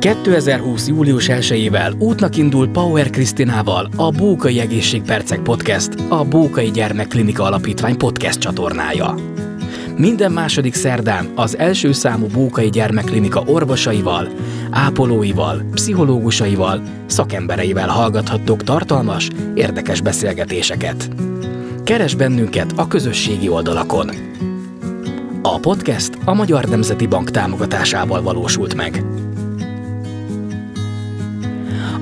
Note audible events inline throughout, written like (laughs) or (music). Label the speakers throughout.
Speaker 1: 2020. július 1-ével útnak indul Power Krisztinával a Bókai Egészségpercek Podcast, a Bókai Gyermekklinika Alapítvány podcast csatornája. Minden második szerdán az első számú Bókai Gyermekklinika orvosaival, ápolóival, pszichológusaival, szakembereivel hallgathattok tartalmas, érdekes beszélgetéseket. Keres bennünket a közösségi oldalakon. A podcast a Magyar Nemzeti Bank támogatásával valósult meg.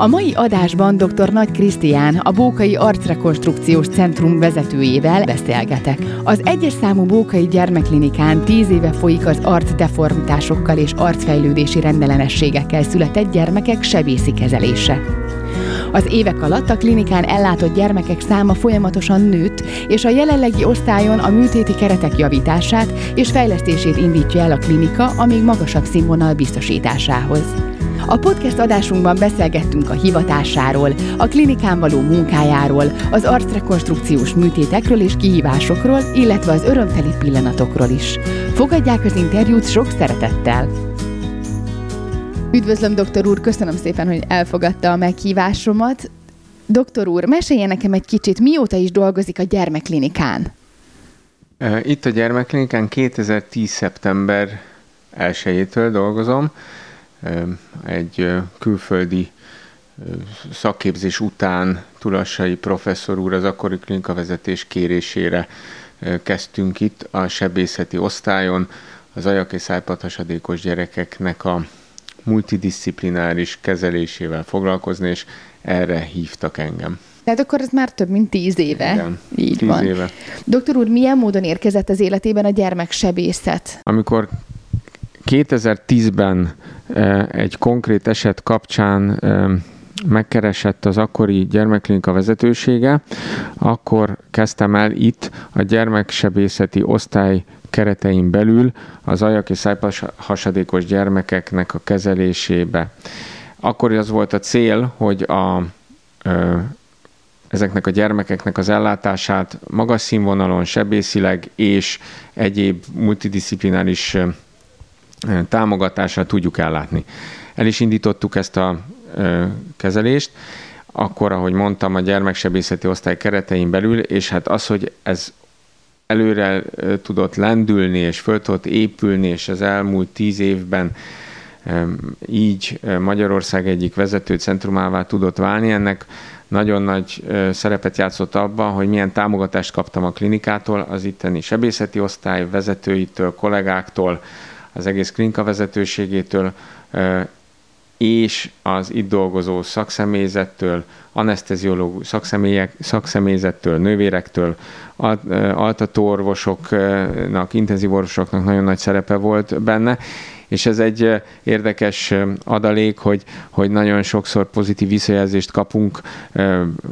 Speaker 2: A mai adásban dr. Nagy Krisztián, a Bókai Arcrekonstrukciós Centrum vezetőjével beszélgetek. Az egyes számú Bókai Gyermekklinikán tíz éve folyik az arcdeformitásokkal és arcfejlődési rendellenességekkel született gyermekek sebészi kezelése. Az évek alatt a klinikán ellátott gyermekek száma folyamatosan nőtt, és a jelenlegi osztályon a műtéti keretek javítását és fejlesztését indítja el a klinika a még magasabb színvonal biztosításához. A podcast adásunkban beszélgettünk a hivatásáról, a klinikán való munkájáról, az arcrekonstrukciós műtétekről és kihívásokról, illetve az örömteli pillanatokról is. Fogadják az interjút sok szeretettel! Üdvözlöm, doktor úr, köszönöm szépen, hogy elfogadta a meghívásomat. Doktor úr, mesélje nekem egy kicsit, mióta is dolgozik a gyermekklinikán?
Speaker 3: Itt a gyermekklinikán 2010. szeptember 1-től dolgozom egy külföldi szakképzés után Tulassai professzor úr az akkori klinikavezetés kérésére kezdtünk itt a sebészeti osztályon az ajak és szájpadhasadékos gyerekeknek a multidisziplináris kezelésével foglalkozni, és erre hívtak engem.
Speaker 2: Tehát akkor ez már több mint tíz éve.
Speaker 3: Igen,
Speaker 2: Így
Speaker 3: tíz
Speaker 2: van.
Speaker 3: éve.
Speaker 2: Doktor úr, milyen módon érkezett az életében a gyermeksebészet?
Speaker 3: Amikor 2010-ben egy konkrét eset kapcsán megkeresett az akkori gyermekklinika vezetősége, akkor kezdtem el itt a gyermeksebészeti osztály keretein belül az ajak és szájhasadékos gyermekeknek a kezelésébe. Akkor az volt a cél, hogy a, ezeknek a gyermekeknek az ellátását magas színvonalon, sebészileg és egyéb multidisziplináris támogatással tudjuk ellátni. El is indítottuk ezt a kezelést, akkor, ahogy mondtam, a gyermeksebészeti osztály keretein belül, és hát az, hogy ez előre tudott lendülni, és föl tudott épülni, és az elmúlt tíz évben így Magyarország egyik vezető centrumává tudott válni, ennek nagyon nagy szerepet játszott abban, hogy milyen támogatást kaptam a klinikától, az itteni sebészeti osztály vezetőitől, kollégáktól, az egész klinika vezetőségétől, és az itt dolgozó szakszemélyzettől, anesteziológus szakszemélyek, szakszemélyzettől, nővérektől, altatóorvosoknak, intenzív orvosoknak nagyon nagy szerepe volt benne, és ez egy érdekes adalék, hogy, hogy nagyon sokszor pozitív visszajelzést kapunk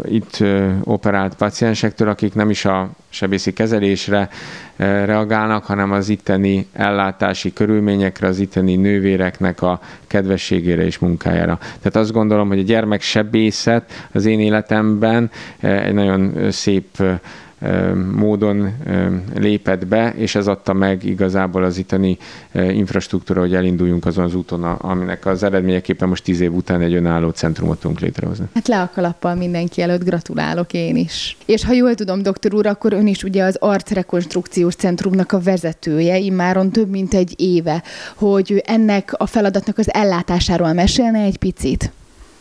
Speaker 3: itt operált paciensektől, akik nem is a sebészi kezelésre reagálnak, hanem az itteni ellátási körülményekre, az itteni nővéreknek a kedvességére és munkájára. Tehát azt gondolom, hogy a gyermeksebészet az én életemben egy nagyon szép módon lépett be, és ez adta meg igazából az itteni infrastruktúra, hogy elinduljunk azon az úton, aminek az eredményeképpen most tíz év után egy önálló centrumot tudunk létrehozni.
Speaker 2: Hát le a kalappal mindenki előtt gratulálok én is. És ha jól tudom, doktor úr, akkor ön is ugye az Arcrekonstrukciós Centrumnak a vezetője, immáron több mint egy éve, hogy ennek a feladatnak az ellátásáról mesélne egy picit.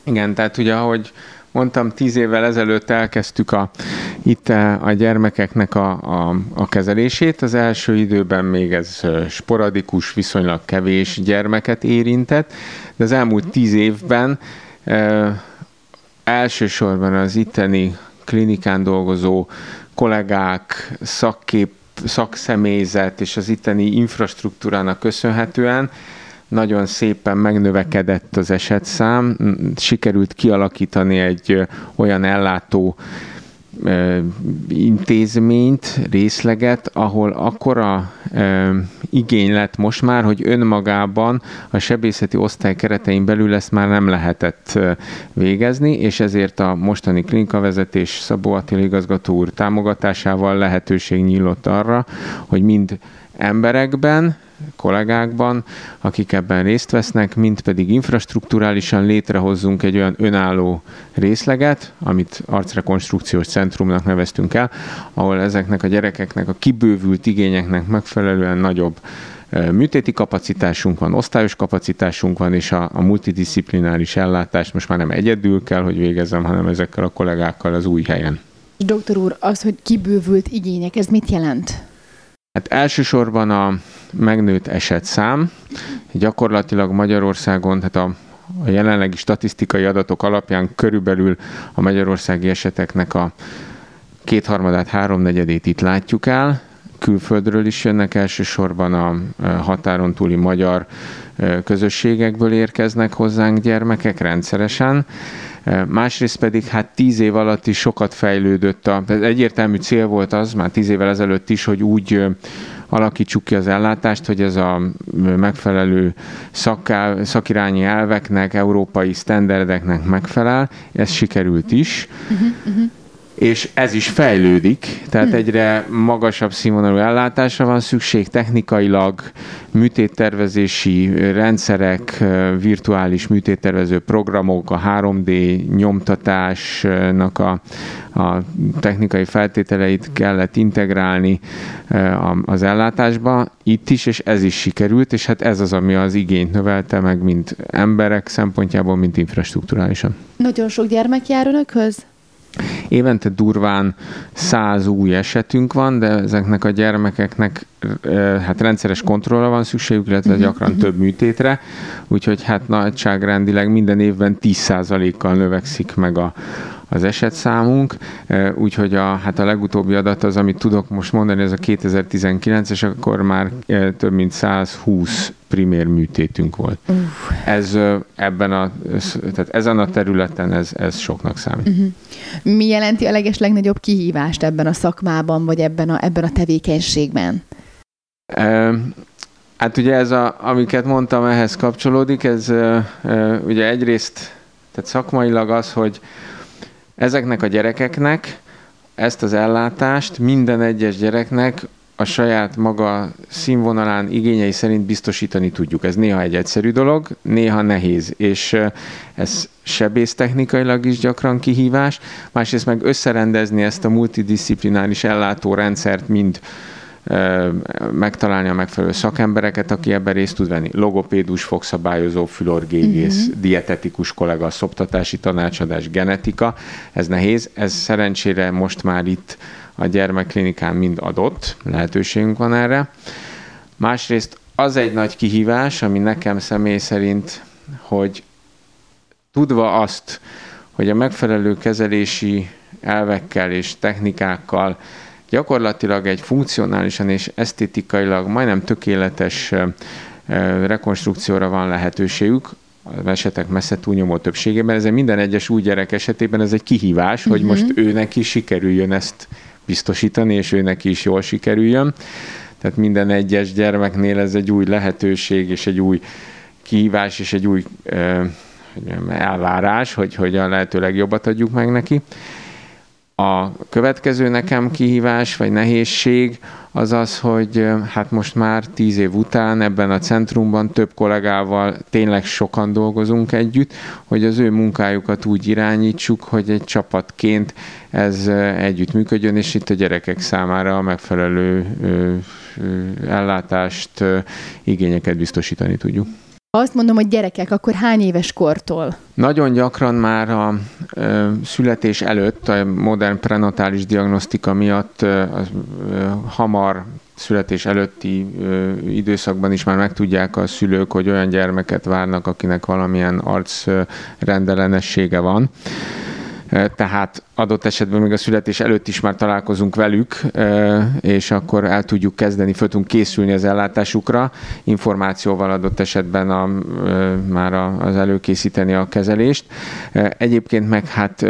Speaker 3: Igen, tehát ugye, ahogy mondtam, tíz évvel ezelőtt elkezdtük a, itt a gyermekeknek a, a, a kezelését. Az első időben még ez sporadikus, viszonylag kevés gyermeket érintett, de az elmúlt tíz évben e, elsősorban az itteni klinikán dolgozó kollégák, szakkép, szakszemélyzet és az itteni infrastruktúrának köszönhetően nagyon szépen megnövekedett az esetszám, sikerült kialakítani egy olyan ellátó intézményt, részleget, ahol akkora igény lett most már, hogy önmagában a sebészeti osztály keretein belül ezt már nem lehetett végezni, és ezért a mostani klinikavezetés Szabó Attila igazgató úr támogatásával lehetőség nyílott arra, hogy mind emberekben, kollégákban, akik ebben részt vesznek, mint pedig infrastruktúrálisan létrehozzunk egy olyan önálló részleget, amit arcrekonstrukciós centrumnak neveztünk el, ahol ezeknek a gyerekeknek a kibővült igényeknek megfelelően nagyobb műtéti kapacitásunk van, osztályos kapacitásunk van, és a, a multidisziplináris ellátást most már nem egyedül kell, hogy végezzem, hanem ezekkel a kollégákkal az új helyen.
Speaker 2: Doktor úr, az, hogy kibővült igények, ez mit jelent?
Speaker 3: Hát elsősorban a megnőtt esetszám. Gyakorlatilag Magyarországon, tehát a, a jelenlegi statisztikai adatok alapján körülbelül a magyarországi eseteknek a kétharmadát, háromnegyedét itt látjuk el. Külföldről is jönnek elsősorban a határon túli magyar közösségekből érkeznek hozzánk gyermekek rendszeresen. Másrészt pedig hát tíz év alatt is sokat fejlődött. A, egyértelmű cél volt az, már tíz évvel ezelőtt is, hogy úgy alakítsuk ki az ellátást, hogy ez a megfelelő szaká, szakirányi elveknek, európai sztenderdeknek megfelel. Ez sikerült is. Uh-huh, uh-huh és ez is fejlődik, tehát hmm. egyre magasabb színvonalú ellátásra van szükség technikailag, műtéttervezési rendszerek, virtuális műtéttervező programok, a 3D nyomtatásnak a, a technikai feltételeit kellett integrálni az ellátásba, itt is, és ez is sikerült, és hát ez az, ami az igényt növelte meg, mint emberek szempontjából, mint infrastruktúrálisan.
Speaker 2: Nagyon sok gyermek jár önökhöz?
Speaker 3: Évente durván száz új esetünk van, de ezeknek a gyermekeknek hát rendszeres kontrollra van szükségük, illetve uh-huh, gyakran uh-huh. több műtétre, úgyhogy hát nagyságrendileg minden évben 10%-kal növekszik meg a, az esetszámunk, úgyhogy a, hát a legutóbbi adat az, amit tudok most mondani, ez a 2019-es, akkor már több mint 120 primér műtétünk volt. Uh. Ez ebben a, tehát ezen a területen ez, ez soknak számít. Uh-huh.
Speaker 2: Mi jelenti a leges legnagyobb kihívást ebben a szakmában, vagy ebben a, ebben a tevékenységben?
Speaker 3: Hát ugye ez, a, amiket mondtam, ehhez kapcsolódik, ez ugye egyrészt, tehát szakmailag az, hogy ezeknek a gyerekeknek ezt az ellátást minden egyes gyereknek a saját maga színvonalán, igényei szerint biztosítani tudjuk. Ez néha egy egyszerű dolog, néha nehéz, és ez sebésztechnikailag is gyakran kihívás, másrészt meg összerendezni ezt a multidisziplináris ellátórendszert mind megtalálni a megfelelő szakembereket, aki ebben részt tud venni. Logopédus, fogszabályozó, fülorgégész, uh-huh. dietetikus kollega, szoptatási tanácsadás, genetika. Ez nehéz. Ez szerencsére most már itt a gyermekklinikán mind adott, lehetőségünk van erre. Másrészt az egy nagy kihívás, ami nekem személy szerint, hogy tudva azt, hogy a megfelelő kezelési elvekkel és technikákkal gyakorlatilag egy funkcionálisan és esztétikailag majdnem tökéletes rekonstrukcióra van lehetőségük, az esetek messze túlnyomó többségében. Ez minden egyes új gyerek esetében ez egy kihívás, uh-huh. hogy mhm. most őnek is sikerüljön ezt biztosítani, és őnek is jól sikerüljön. Tehát minden egyes gyermeknél ez egy új lehetőség, és egy új kihívás, és egy új elvárás, hogy, hogy a lehető legjobbat adjuk meg neki. A következő nekem kihívás vagy nehézség az az, hogy hát most már tíz év után ebben a centrumban több kollégával tényleg sokan dolgozunk együtt, hogy az ő munkájukat úgy irányítsuk, hogy egy csapatként ez együtt működjön, és itt a gyerekek számára a megfelelő ellátást, igényeket biztosítani tudjuk.
Speaker 2: Azt mondom, hogy gyerekek, akkor hány éves kortól?
Speaker 3: Nagyon gyakran már a ö, születés előtt, a modern prenatális diagnosztika miatt ö, ö, hamar születés előtti ö, időszakban is már megtudják a szülők, hogy olyan gyermeket várnak, akinek valamilyen arcrendellenessége van tehát adott esetben még a születés előtt is már találkozunk velük, és akkor el tudjuk kezdeni, föl tudunk készülni az ellátásukra, információval adott esetben a, már az előkészíteni a kezelést. Egyébként meg hát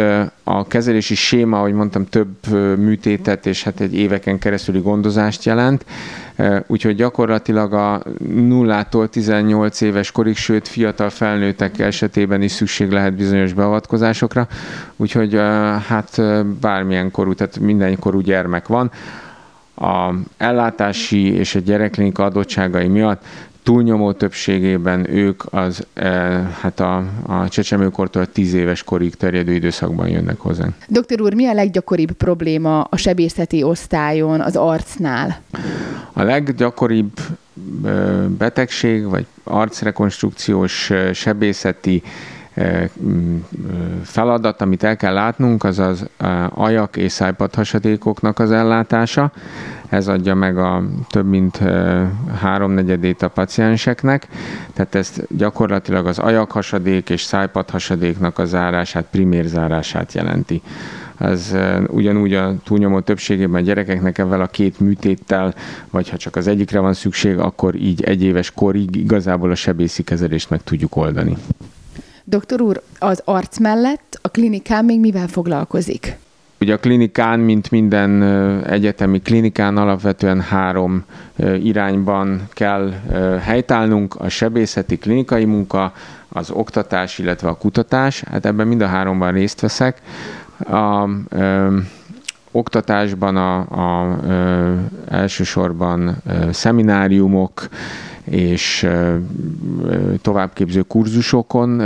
Speaker 3: a kezelési séma, ahogy mondtam, több műtétet és hát egy éveken keresztüli gondozást jelent, úgyhogy gyakorlatilag a nullától 18 éves korig, sőt fiatal felnőttek esetében is szükség lehet bizonyos beavatkozásokra, úgyhogy hát bármilyen korú, tehát minden korú gyermek van. a ellátási és a gyerekklinika adottságai miatt túlnyomó többségében ők az, e, hát a, a csecsemőkortól 10 éves korig terjedő időszakban jönnek hozzánk.
Speaker 2: Doktor úr, mi a leggyakoribb probléma a sebészeti osztályon, az arcnál?
Speaker 3: A leggyakoribb betegség, vagy arcrekonstrukciós sebészeti feladat, amit el kell látnunk, az az ajak és szájpadhasadékoknak az ellátása. Ez adja meg a több mint háromnegyedét a pacienseknek, tehát ezt gyakorlatilag az ajakhasadék és szájpadhasadéknak a zárását, primér zárását jelenti az ugyanúgy a túlnyomó többségében a gyerekeknek ezzel a két műtéttel, vagy ha csak az egyikre van szükség, akkor így egy éves korig igazából a sebészi kezelést meg tudjuk oldani.
Speaker 2: Doktor úr, az arc mellett a klinikán még mivel foglalkozik?
Speaker 3: Ugye a klinikán, mint minden egyetemi klinikán alapvetően három irányban kell helytállnunk, a sebészeti klinikai munka, az oktatás, illetve a kutatás. Hát ebben mind a háromban részt veszek. A, ö, oktatásban a, a ö, elsősorban ö, szemináriumok, és továbbképző kurzusokon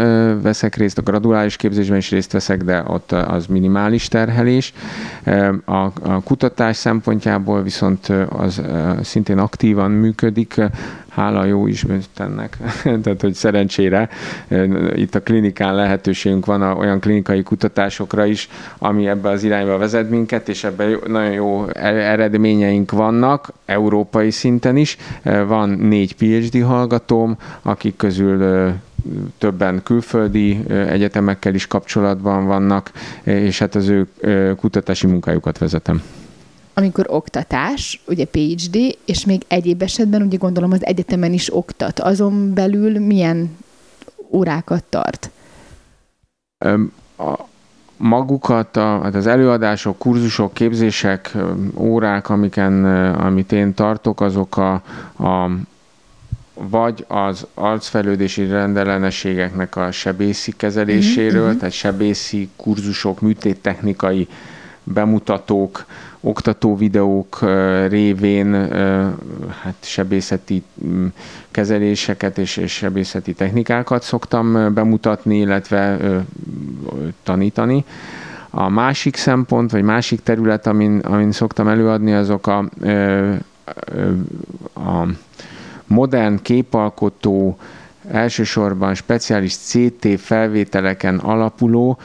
Speaker 3: veszek részt, a graduális képzésben is részt veszek, de ott az minimális terhelés. A, a kutatás szempontjából viszont az szintén aktívan működik, hála jó Istennek, (laughs) tehát hogy szerencsére itt a klinikán lehetőségünk van olyan klinikai kutatásokra is, ami ebbe az irányba vezet minket, és ebben nagyon jó e-, eredményeink vannak, európai szinten is. Van négy PhD hallgatóm, akik közül többen külföldi egyetemekkel is kapcsolatban vannak, és hát az ő kutatási munkájukat vezetem
Speaker 2: amikor oktatás, ugye PhD, és még egyéb esetben ugye gondolom az egyetemen is oktat. Azon belül milyen órákat tart?
Speaker 3: A magukat, a, hát az előadások, kurzusok, képzések, órák, amiken, amit én tartok, azok a, a vagy az arcfejlődési rendellenességeknek a sebészi kezeléséről, mm-hmm. tehát sebészi kurzusok, műtéttechnikai bemutatók, oktató videók révén hát sebészeti mm, kezeléseket és, és sebészeti technikákat szoktam bemutatni, illetve tanítani. A másik szempont, vagy másik terület, amin, amin szoktam előadni, azok a, a modern képalkotó, elsősorban speciális CT felvételeken alapuló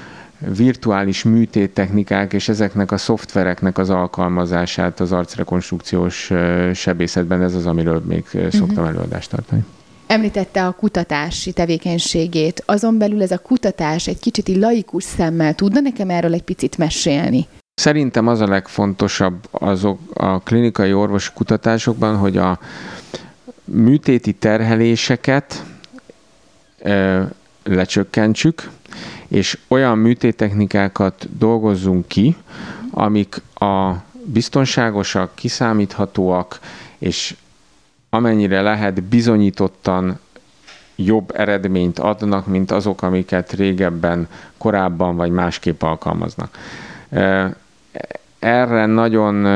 Speaker 3: virtuális műtéttechnikák és ezeknek a szoftvereknek az alkalmazását az arcrekonstrukciós sebészetben, ez az, amiről még szoktam uh-huh. előadást tartani.
Speaker 2: Említette a kutatási tevékenységét. Azon belül ez a kutatás egy kicsit laikus szemmel tudna nekem erről egy picit mesélni?
Speaker 3: Szerintem az a legfontosabb azok a klinikai orvosi kutatásokban, hogy a műtéti terheléseket lecsökkentsük, és olyan műtéttechnikákat dolgozzunk ki, amik a biztonságosak, kiszámíthatóak, és amennyire lehet bizonyítottan jobb eredményt adnak, mint azok, amiket régebben, korábban vagy másképp alkalmaznak erre nagyon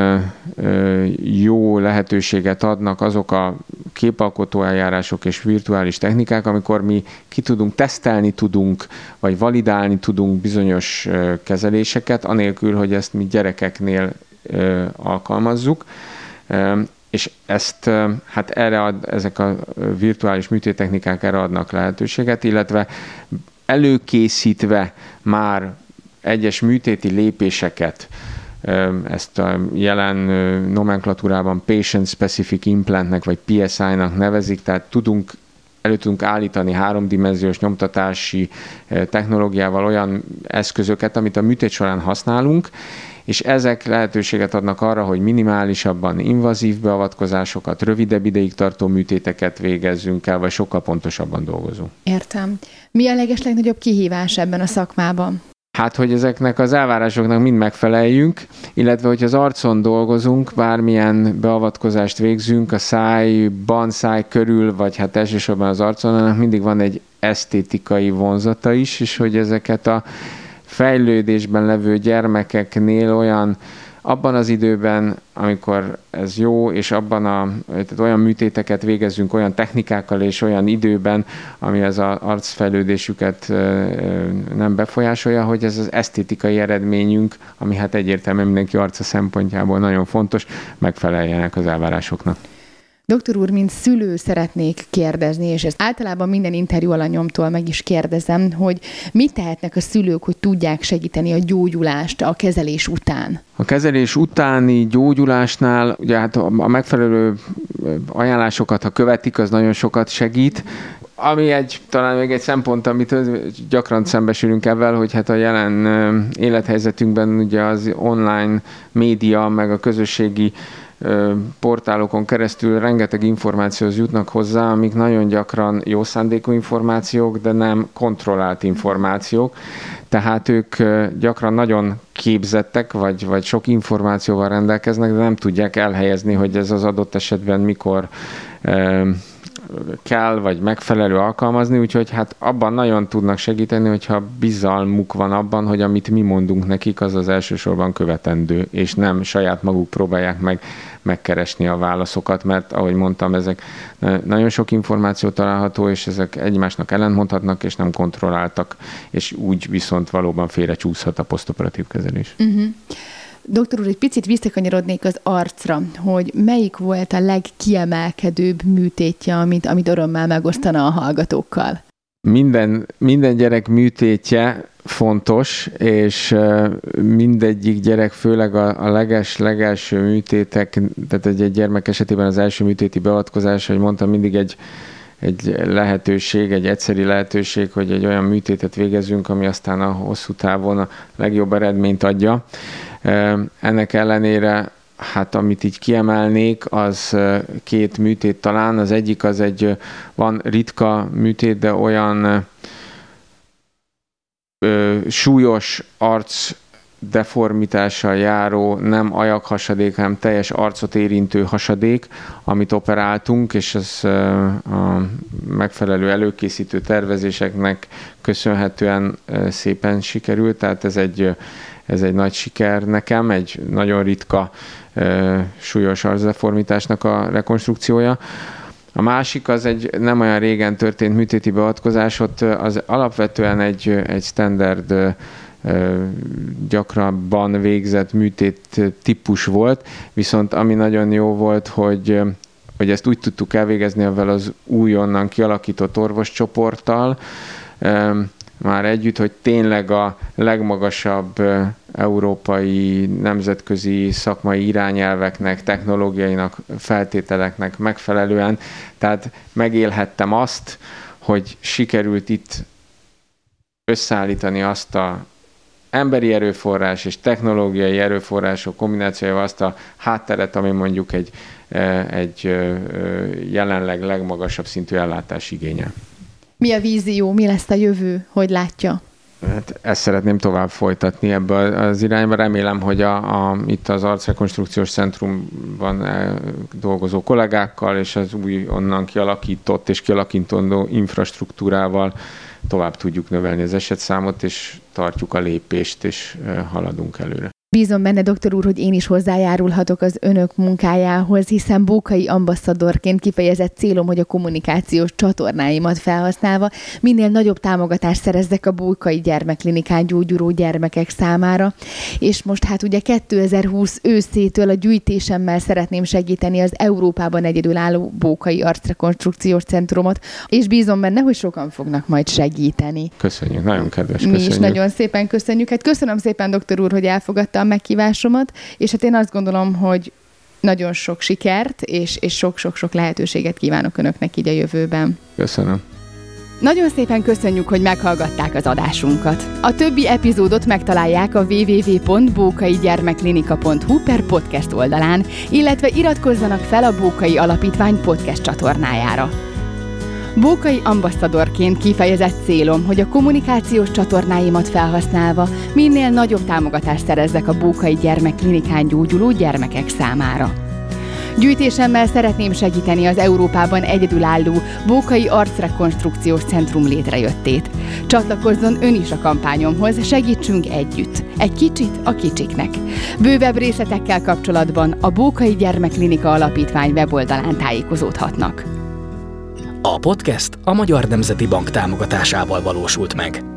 Speaker 3: jó lehetőséget adnak azok a képalkotó eljárások és virtuális technikák, amikor mi ki tudunk tesztelni tudunk, vagy validálni tudunk bizonyos kezeléseket, anélkül, hogy ezt mi gyerekeknél alkalmazzuk. És ezt, hát erre ad, ezek a virtuális műtéttechnikák erre adnak lehetőséget, illetve előkészítve már egyes műtéti lépéseket, ezt a jelen nomenklatúrában Patient Specific Implantnek vagy PSI-nak nevezik, tehát tudunk elő tudunk állítani háromdimenziós nyomtatási technológiával olyan eszközöket, amit a műtét során használunk, és ezek lehetőséget adnak arra, hogy minimálisabban invazív beavatkozásokat, rövidebb ideig tartó műtéteket végezzünk el, vagy sokkal pontosabban dolgozunk.
Speaker 2: Értem. Mi a legeslegnagyobb kihívás ebben a szakmában?
Speaker 3: Hát, hogy ezeknek az elvárásoknak mind megfeleljünk, illetve, hogy az arcon dolgozunk, bármilyen beavatkozást végzünk, a szájban, száj körül, vagy hát elsősorban az arcon, annak mindig van egy esztétikai vonzata is, és hogy ezeket a fejlődésben levő gyermekeknél olyan abban az időben, amikor ez jó, és abban a, tehát olyan műtéteket végezzünk olyan technikákkal és olyan időben, ami az arcfejlődésüket nem befolyásolja, hogy ez az esztétikai eredményünk, ami hát egyértelműen mindenki arca szempontjából nagyon fontos, megfeleljenek az elvárásoknak.
Speaker 2: Doktor úr, mint szülő szeretnék kérdezni, és ezt általában minden interjú alanyomtól meg is kérdezem, hogy mit tehetnek a szülők, hogy tudják segíteni a gyógyulást a kezelés után?
Speaker 3: A kezelés utáni gyógyulásnál ugye hát a megfelelő ajánlásokat, ha követik, az nagyon sokat segít. Ami egy, talán még egy szempont, amit gyakran szembesülünk ebben, hogy hát a jelen élethelyzetünkben ugye az online média, meg a közösségi portálokon keresztül rengeteg információhoz jutnak hozzá, amik nagyon gyakran jó szándékú információk, de nem kontrollált információk. Tehát ők gyakran nagyon képzettek, vagy, vagy sok információval rendelkeznek, de nem tudják elhelyezni, hogy ez az adott esetben mikor kell, vagy megfelelő alkalmazni, úgyhogy hát abban nagyon tudnak segíteni, hogyha bizalmuk van abban, hogy amit mi mondunk nekik, az az elsősorban követendő, és nem saját maguk próbálják meg megkeresni a válaszokat, mert ahogy mondtam, ezek nagyon sok információ található, és ezek egymásnak ellentmondhatnak, és nem kontrolláltak, és úgy viszont valóban félrecsúszhat a posztoperatív kezelés. Uh-huh.
Speaker 2: Doktor úr, egy picit visszakanyarodnék az arcra, hogy melyik volt a legkiemelkedőbb műtétje, amit, amit örömmel megosztana a hallgatókkal?
Speaker 3: Minden, minden gyerek műtétje fontos, és mindegyik gyerek, főleg a, a leges, legelső műtétek, tehát egy, egy gyermek esetében az első műtéti beavatkozás, hogy mondtam, mindig egy, egy lehetőség, egy egyszeri lehetőség, hogy egy olyan műtétet végezzünk, ami aztán a hosszú távon a legjobb eredményt adja. Ennek ellenére hát amit így kiemelnék, az két műtét talán. Az egyik az egy, van ritka műtét, de olyan ö, súlyos arc deformitással járó, nem ajakhasadék, hanem teljes arcot érintő hasadék, amit operáltunk, és ez a megfelelő előkészítő tervezéseknek köszönhetően szépen sikerült, tehát ez egy ez egy nagy siker nekem, egy nagyon ritka súlyos arcdeformitásnak a rekonstrukciója. A másik az egy nem olyan régen történt műtéti beavatkozás, ott az alapvetően egy, egy standard gyakrabban végzett műtét típus volt, viszont ami nagyon jó volt, hogy hogy ezt úgy tudtuk elvégezni ezzel az újonnan kialakított orvoscsoporttal, már együtt, hogy tényleg a legmagasabb európai nemzetközi szakmai irányelveknek, technológiainak, feltételeknek megfelelően. Tehát megélhettem azt, hogy sikerült itt összeállítani azt a emberi erőforrás és technológiai erőforrások kombinációjával azt a hátteret, ami mondjuk egy, egy jelenleg legmagasabb szintű ellátás igénye.
Speaker 2: Mi a vízió, mi lesz a jövő, hogy látja?
Speaker 3: Hát ezt szeretném tovább folytatni ebbe az irányba. Remélem, hogy a, a, itt az Arcrekonstrukciós Centrumban eh, dolgozó kollégákkal és az új onnan kialakított és kialakítandó infrastruktúrával tovább tudjuk növelni az esetszámot, és tartjuk a lépést, és eh, haladunk előre.
Speaker 2: Bízom benne, doktor úr, hogy én is hozzájárulhatok az önök munkájához, hiszen bókai ambasszadorként kifejezett célom, hogy a kommunikációs csatornáimat felhasználva minél nagyobb támogatást szerezzek a bókai gyermekklinikán gyógyuló gyermekek számára. És most hát ugye 2020 őszétől a gyűjtésemmel szeretném segíteni az Európában egyedülálló bókai arcrekonstrukciós centrumot, és bízom benne, hogy sokan fognak majd segíteni.
Speaker 3: Köszönjük, nagyon kedves.
Speaker 2: Mi köszönjük. is nagyon szépen köszönjük. Hát köszönöm szépen, doktor úr, hogy elfogadta a meghívásomat, és hát én azt gondolom, hogy nagyon sok sikert, és, és sok-sok-sok lehetőséget kívánok Önöknek így a jövőben.
Speaker 3: Köszönöm.
Speaker 2: Nagyon szépen köszönjük, hogy meghallgatták az adásunkat. A többi epizódot megtalálják a www.bókaigyermeklinika.hu per podcast oldalán, illetve iratkozzanak fel a Bókai Alapítvány podcast csatornájára. Bókai ambasszadorként kifejezett célom, hogy a kommunikációs csatornáimat felhasználva minél nagyobb támogatást szerezzek a Bókai Gyermekklinikán gyógyuló gyermekek számára. Gyűjtésemmel szeretném segíteni az Európában egyedülálló Bókai Arcrekonstrukciós Centrum létrejöttét. Csatlakozzon ön is a kampányomhoz, segítsünk együtt. Egy kicsit a kicsiknek. Bővebb részletekkel kapcsolatban a Bókai Gyermekklinika Alapítvány weboldalán tájékozódhatnak.
Speaker 1: A podcast a Magyar Nemzeti Bank támogatásával valósult meg.